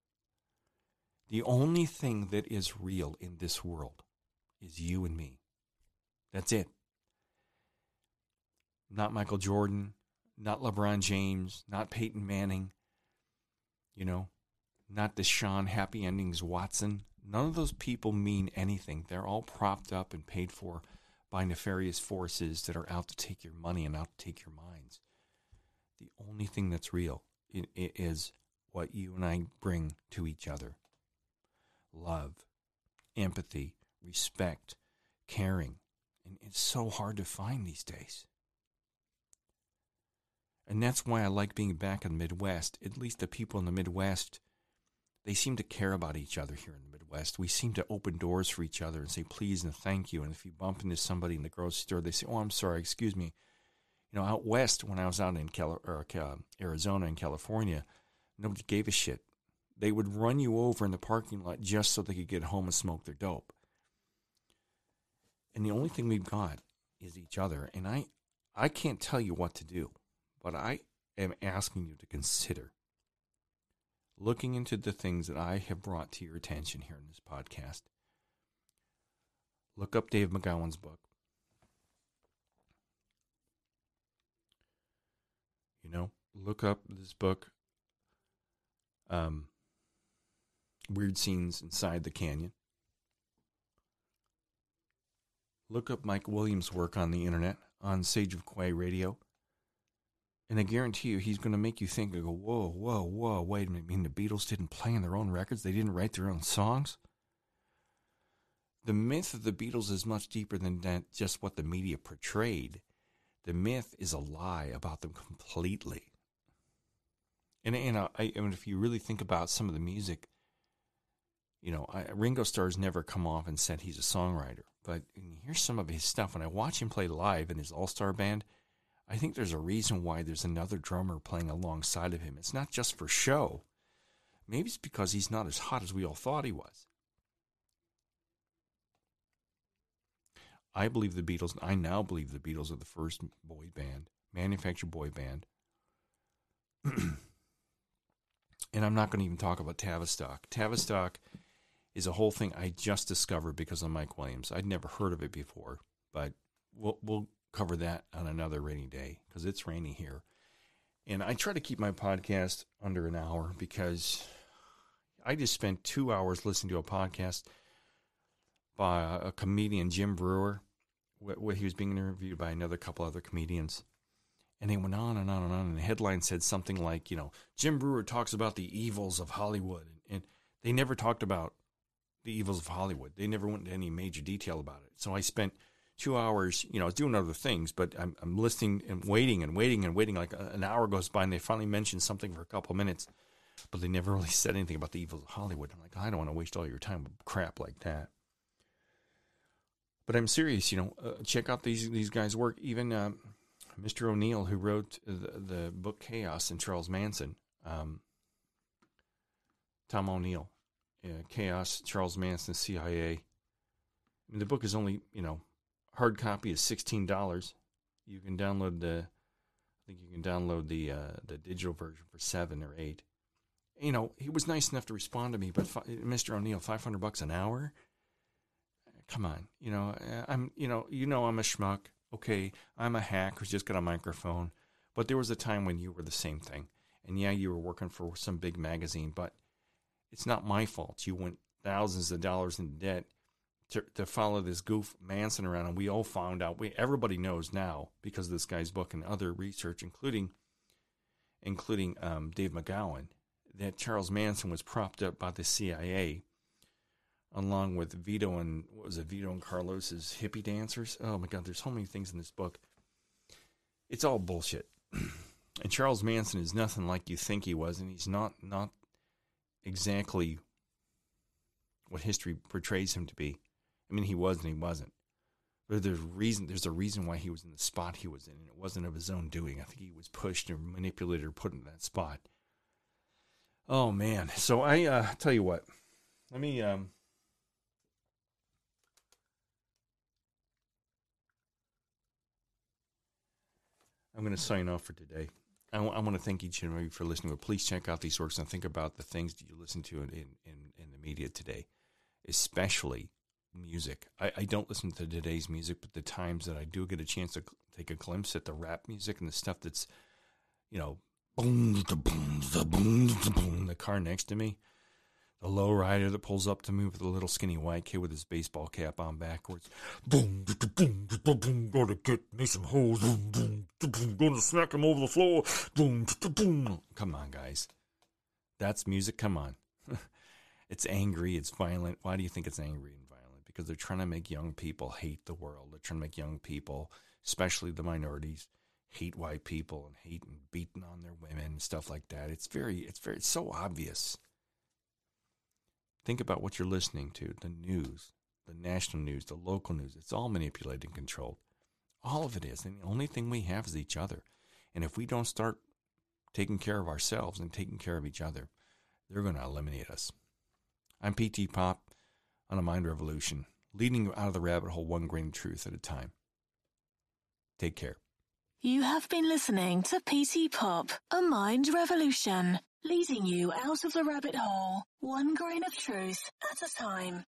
S4: The only thing that is real in this world is you and me. That's it. Not Michael Jordan, not LeBron James, not Peyton Manning. You know, not Deshaun Happy Endings Watson. None of those people mean anything. They're all propped up and paid for by nefarious forces that are out to take your money and out to take your minds. The only thing that's real is what you and I bring to each other love, empathy, respect, caring. And it's so hard to find these days. And that's why I like being back in the Midwest. At least the people in the Midwest, they seem to care about each other here in the Midwest. We seem to open doors for each other and say please and thank you. And if you bump into somebody in the grocery store, they say, "Oh, I'm sorry, excuse me." You know, out west when I was out in Arizona and California, nobody gave a shit. They would run you over in the parking lot just so they could get home and smoke their dope. And the only thing we've got is each other. And I, I can't tell you what to do, but I am asking you to consider looking into the things that I have brought to your attention here in this podcast. Look up Dave McGowan's book. You know, look up this book, um, Weird Scenes Inside the Canyon. Look up Mike Williams' work on the internet on Sage of Quay Radio. And I guarantee you, he's going to make you think go, whoa, whoa, whoa, wait a minute. I mean, the Beatles didn't play on their own records? They didn't write their own songs? The myth of the Beatles is much deeper than that, just what the media portrayed. The myth is a lie about them completely. And, and I, I mean, if you really think about some of the music, you know, I, Ringo Starr's never come off and said he's a songwriter. But here's some of his stuff. When I watch him play live in his all star band, I think there's a reason why there's another drummer playing alongside of him. It's not just for show. Maybe it's because he's not as hot as we all thought he was. I believe the Beatles, I now believe the Beatles are the first boy band, manufactured boy band. and I'm not going to even talk about Tavistock. Tavistock is a whole thing I just discovered because of Mike Williams. I'd never heard of it before, but we'll, we'll cover that on another rainy day because it's rainy here. And I try to keep my podcast under an hour because I just spent two hours listening to a podcast by a comedian, Jim Breuer, where he was being interviewed by another couple other comedians. And they went on and on and on. And the headline said something like, you know, Jim Breuer talks about the evils of Hollywood. And they never talked about the evils of Hollywood. They never went into any major detail about it. So I spent two hours, you know, I was doing other things, but I'm, I'm listening and waiting and waiting and waiting. Like an hour goes by and they finally mention something for a couple minutes, but they never really said anything about the evils of Hollywood. I'm like, I don't want to waste all your time with crap like that. But I'm serious, you know, uh, check out these, these guys' work. Even Mr. O'Neill, who wrote the, the book Chaos and Charles Manson, um, Tom O'Neill, uh, Chaos, Charles Manson, CIA. I mean, the book is only, you know, hard copy is sixteen dollars. You can download the, I think you can download the uh, the digital version for seven or eight. You know, he was nice enough to respond to me, but Mr. O'Neill, five hundred bucks an hour. Come on, you know, I'm, you know, you know, I'm a schmuck. Okay, I'm a hack who's just got a microphone. But there was a time when you were the same thing, and yeah, you were working for some big magazine, but it's not my fault. You went thousands of dollars in debt to, to follow this goof Manson around, and we all found out. We everybody knows now because of this guy's book and other research, including including um, Dave McGowan, that Charles Manson was propped up by the CIA, along with Vito and what was it, Vito and Carlos's hippie dancers. Oh my God, there's so many things in this book. It's all bullshit. and Charles Manson is nothing like you think he was, and he's not not exactly what history portrays him to be. I mean, he was and he wasn't. But there's reason. There's a reason why he was in the spot he was in, and it wasn't of his own doing. I think he was pushed or manipulated or put in that spot. Oh man! So I uh, tell you what. Let me. Um, I'm going to sign off for today. I, w- I want to thank each and every you for listening. But please check out these works and think about the things that you listen to in, in, in the media today, especially music. I, I don't listen to today's music, but the times that I do get a chance to take a glimpse at the rap music and the stuff that's, you know, boom, the boom, the boom, the boom, the car next to me, the low rider that pulls up to me with a little skinny white kid with his baseball cap on backwards. Boom, boom, boom, boom, gonna get me some hoes. Boom, boom, boom, gonna smack him over the floor. Boom, boom. Come on, guys. That's music. Come on. it's angry. It's violent. Why do you think it's angry? Because they're trying to make young people hate the world. They're trying to make young people, especially the minorities, hate white people and hate and beating on their women and stuff like that. It's very, it's very, it's so obvious. Think about what you're listening to the news, the national news, the local news. It's all manipulated and controlled. All of it is. And the only thing we have is each other. And if we don't start taking care of ourselves and taking care of each other, they're going to eliminate us. I'm PT Pop on a Mind Revolution, leading you out of the rabbit hole one grain of truth at a time. Take care.
S3: You have been listening to PT Pop, a mind revolution, leading you out of the rabbit hole, one grain of truth at a time.